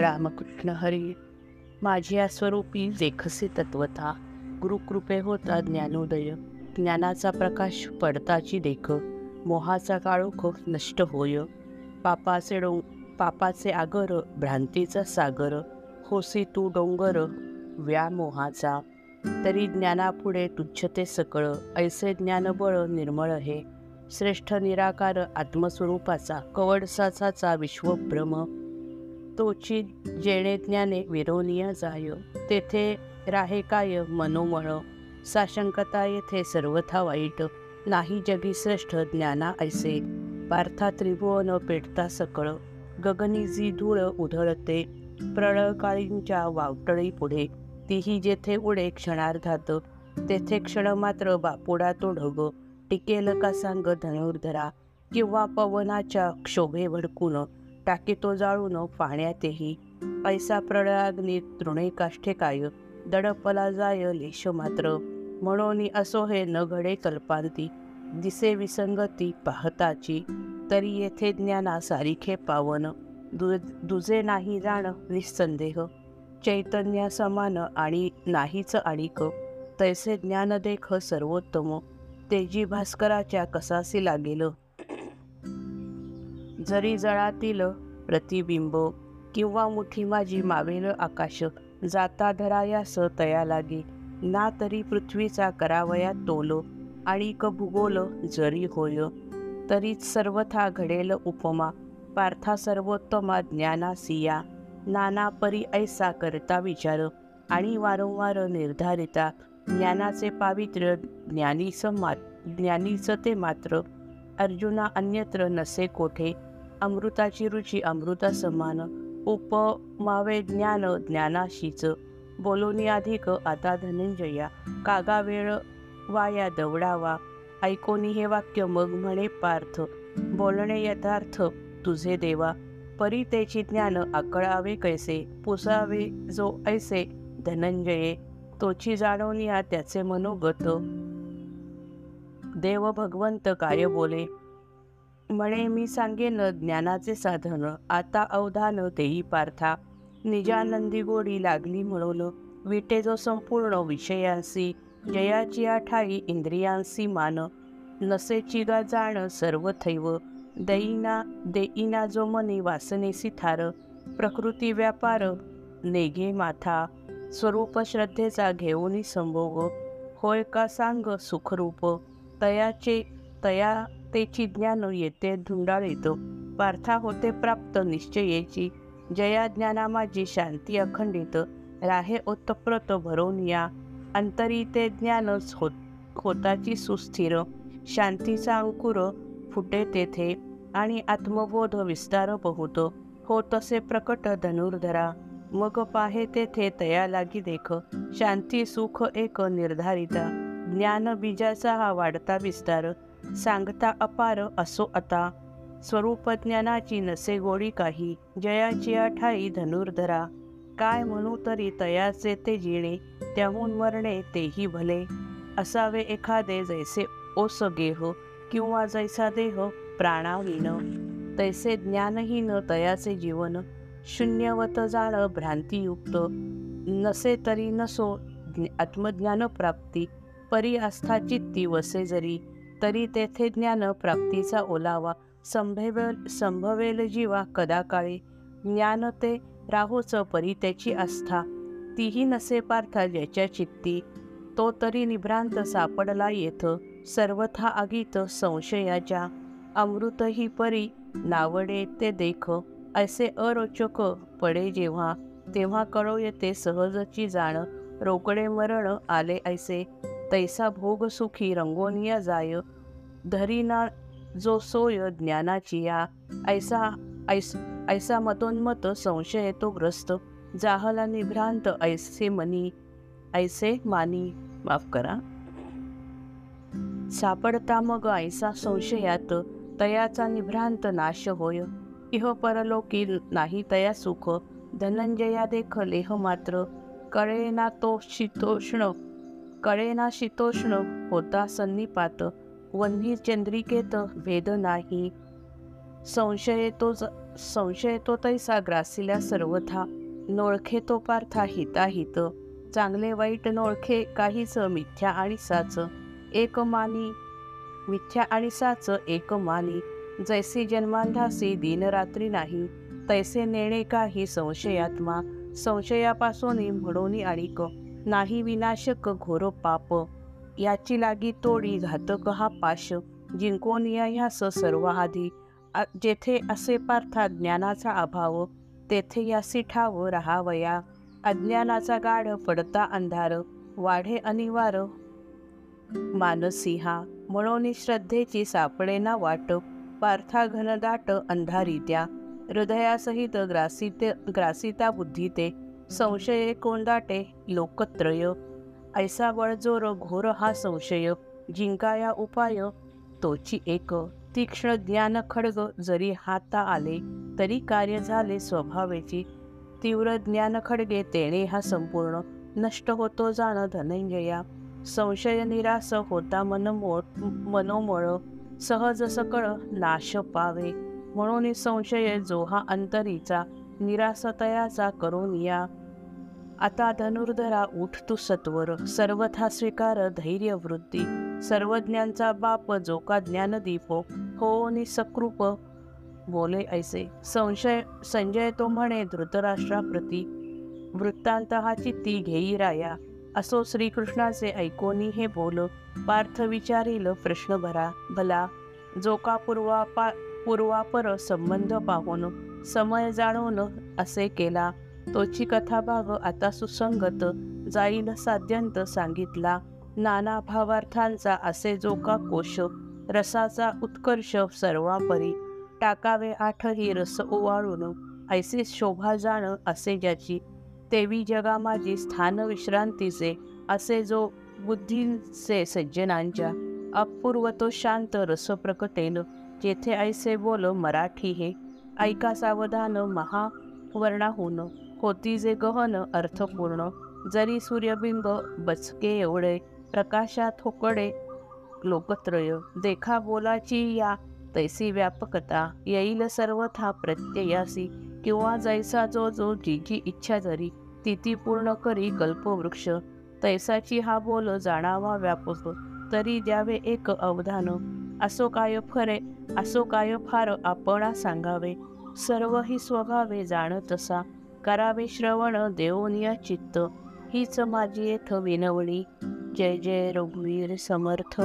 रामकृष्ण हरी माझ्या स्वरूपी देखसे तत्वता गुरुकृपे होता ज्ञानोदय. ज्ञानाचा प्रकाश पडताची देख मोहाचा काळोख नष्ट होय. पापाचे डोंग पापाचे आगर भ्रांतीचा सागर. होसी तू डोंगर व्यामोहाचा तरी ज्ञानापुढे तुच्छते सकळ ऐसे ज्ञानबळ निर्मळ हे. श्रेष्ठ निराकार आत्मस्वरूपाचा कवडसाचा विश्वभ्रम. तोची जेणे ज्ञाने विरोनिया जाय. तेथे राहे काय मनोमळ? साशंकता येथे सर्वथा वाईट. नाही जगी श्रेष्ठ ज्ञाना ऐसे. पार्था त्रिभुवन पेटता सकळ. गगनी जी धूळ उधळते. प्रळकाळींच्या वावटळी पुढे. तीही जेथे उडे क्षणार्धात. तेथे क्षण मात्र बापुडा तो ढग. टिकेल का सांग धनुर्धरा? किंवा पवनाच्या क्षोभे भडकून टाकी तो जाळून पाण्यातही. ऐसा प्रळयाग्नी तृणे काष्ठे काय? दडपला जाय लेश मात्र म्हणून असो हे न घडे कल्पांती. दिसे विसंगती पाहताची. तरी येथे ज्ञाना सारिखे पावन. दु दुजे नाही जाण निसंदेह. चैतन्या समान आणि नाहीच आणिक तैसे ज्ञान देख सर्वोत्तम. तेजी भास्कराच्या कसासी लागेल. जरी जळातील प्रतिबिंब किंवा मुठी माझी मावेल आकाश जाता धराया स तया लागे. ना तरी पृथ्वीचा करावया तोल आणि क भूगोल जरी होय तरीच सर्वथा घडेल उपमा. पार्था सर्वोत्तमा ज्ञाना सिया. नाना परी ऐसा करता विचार आणि वारंवार निर्धारिता. ज्ञानाचे पावित्र्य ज्ञानीच मा ज्ञानीच ते मात्र. अर्जुना अन्यत्र नसे कोठे? अमृताची रुची अमृता समान उपमावे ज्ञान ज्ञानाशीच. बोलोनी अधिक आता धनंजया. कागा वेळ वाया दवडावा. ऐकोनी हे वाक्य मग म्हणे पार्थ. बोलणे यथार्थ तुझे देवा. परी त्याची ज्ञान आकळावे कैसे? पुसावे जो ऐसे धनंजये. तोची जाणवनिया त्याचे मनोगत. देव भगवंत काय बोले? म्हणे मी सांगेन ज्ञानाचे साधन. आता अवधान तेही पार्था. निजानंदी गोडी लागली म्हणून. विटे जो संपूर्ण विषयांसी जयाची आठाई इंद्रियांसी मान. नसेची गा जाण सर्व थैव. देईना देईना जो मनी वासनेसी थार प्रकृती व्यापार नेघे माथा. स्वरूप श्रद्धेचा घेऊनी संभोग. होय का सांग सुखरूप. तयाचे तया तेची ज्ञान येते. धुंडाळीत पार्था होते प्राप्त निश्चयेची. जया ज्ञाना माझी शांती अखंडित. राहे ओतप्रत भरून या. अंतरी ते ज्ञानच होत होताची सुस्थिर. शांतीचा अंकुर फुटे तेथे आणि आत्मबोध विस्तार बहुत. हो तसे प्रकट धनुर्धरा. मग पाहे तेथे तया लागी देख. शांती सुख एक निर्धारिता. ज्ञान बीजाचा हा वाढता विस्तार. सांगता अपार असो आता. स्वरूप ज्ञानाची नसे गोडी काही जयाची आठाई धनुर्धरा. काय म्हणू तरी तयाचे ते जिणे त्याहून मरणे तेही भले. असावे एखादे जैसे ओस गेह किंवा जैसा देह प्राणाहीन तैसे ज्ञानहीन तयाचे जीवन शून्यवत जाण भ्रांतियुक्त. नसे तरी नसो आत्मज्ञान प्राप्ती परी आस्था चित्ती वसे जरी. तरी तेथे ज्ञान प्राप्तीचा ओलावा संभवेल संभवेल जीवा कदाकाळी ज्ञान ते राहोच परी त्याची आस्था. तीही नसे पार्था ज्याच्या चित्ती. तो तरी निभ्रांत सापडला येथ सर्वथा आगीत संशयाच्या. अमृत ही परी नावडे ते देख ऐसे अरोचक पडे जेव्हा तेव्हा कळो येते सहजची जाण. रोकडे मरण आले ऐसे तैसा भोग सुखी रंगोनिया जाय. धरीना जो सोय ज्ञानाची या ऐसा ऐस ऐसा मतोन्मत संशय तो ग्रस्त. जाहला निभ्रांत ऐसे मनी ऐसे मानी माफ करा. सापडता मग ऐसा संशयात तयाचा निभ्रांत नाश होय. इह परलोकी नाही तया सुख धनंजया देख लेह मात्र. कळेना तो शीतोष्ण कळेना शीतोष्ण होता सन्निपात. वन्ही चंद्रिकेत भेद नाही संशय तो संशय तो तैसा ग्रासिला सर्वथा. नोळखे तो पार्था हिताहित. चांगले वाईट नोळखे काहीच मिथ्या आणि साच. एक मानी मिथ्या आणि साच एक मानी. जैसे जन्मांधासी दिनरात्री नाही. तैसे नेणे काही संशयात्मा. संशयापासून म्हणून आणिक. नाही विनाशक घोर पाप. याची लागी तोडी घातक हा पाश. जिंकोनिया या ह्यास सर्व आधी. जेथे असे पार्था ज्ञानाचा अभाव तेथे यासी ठाव राहावया. अज्ञानाचा गाढ पडता अंधार वाढे अनिवार. मानसिहा म्हणून श्रद्धेची सापडेना वाट. पार्था घनदाट अंधारित्या हृदयासहित ग्रासिते ग्रासिता बुद्धी ते. संशये कोंदाटे लोकत्रय. ऐसा बळजोर घोर हा संशय जिंकाया उपाय तोची एक तीक्ष्ण ज्ञान खडग जरी हाता आले तरी कार्य झाले स्वभावेची. तीव्र ज्ञान खडगे तेणे हा संपूर्ण नष्ट होतो जाण धनंजया. संशय निरास होता मनमोळ मनोमळ सहज सकळ नाश पावे. म्हणून संशय जो हा अंतरीचा निरासतयाचा करून या. आता धनुर्धरा उठ तू सत्वर सर्वथा स्वीकार धैर्य वृत्ती सर्वज्ञांचा बाप जो का ज्ञानदीप हो नि सकृप बोले ऐसे संशय संजय तो म्हणे धृतराष्ट्राप्रती. वृत्तांत हा चित्ती घेई राया. असो श्रीकृष्णाचे ऐकोनी हे बोल. पार्थ विचारील प्रश्न भरा. भला जो का पूर्वापा पूर्वापर संबंध पाहून समय जाणून असे केला. तोची कथा भाग आता सुसंगत जाईल साध्यंत सांगितला. नाना भावार्थांचा असे जो का कोश रसाचा उत्कर्ष सर्वापरी. टाकावे आठही रस ओवाळून ऐसे शोभा जाण असे ज्याची. तेवी जगा माझी स्थान विश्रांतीचे असे जो बुद्धीचे सज्जनांच्या. अपूर्व तो शांत रस प्रकटेन जेथे ऐसे बोल मराठी हे. ऐका सावधान महावर्णाहून. होती जे गहन अर्थपूर्ण. जरी सूर्यबिंब बचके एवढे प्रकाशात होकडे लोकत्रय. देखा बोलाची या तैसी व्यापकता. येईल सर्वथा प्रत्ययासी. किंवा जैसा जो जो जी जी इच्छा जरी तिथी ती पूर्ण करी कल्पवृक्ष. तैसाची हा बोल जाणावा व्यापक. तरी द्यावे एक अवधान. असो काय फरे असो काय फार आपणा सांगावे. सर्व ही स्वभावे जाणतसा. करावे श्रवण देवनिया चित्त. हीच माझी येथ विनवणी. जय जय रघुवीर समर्थ.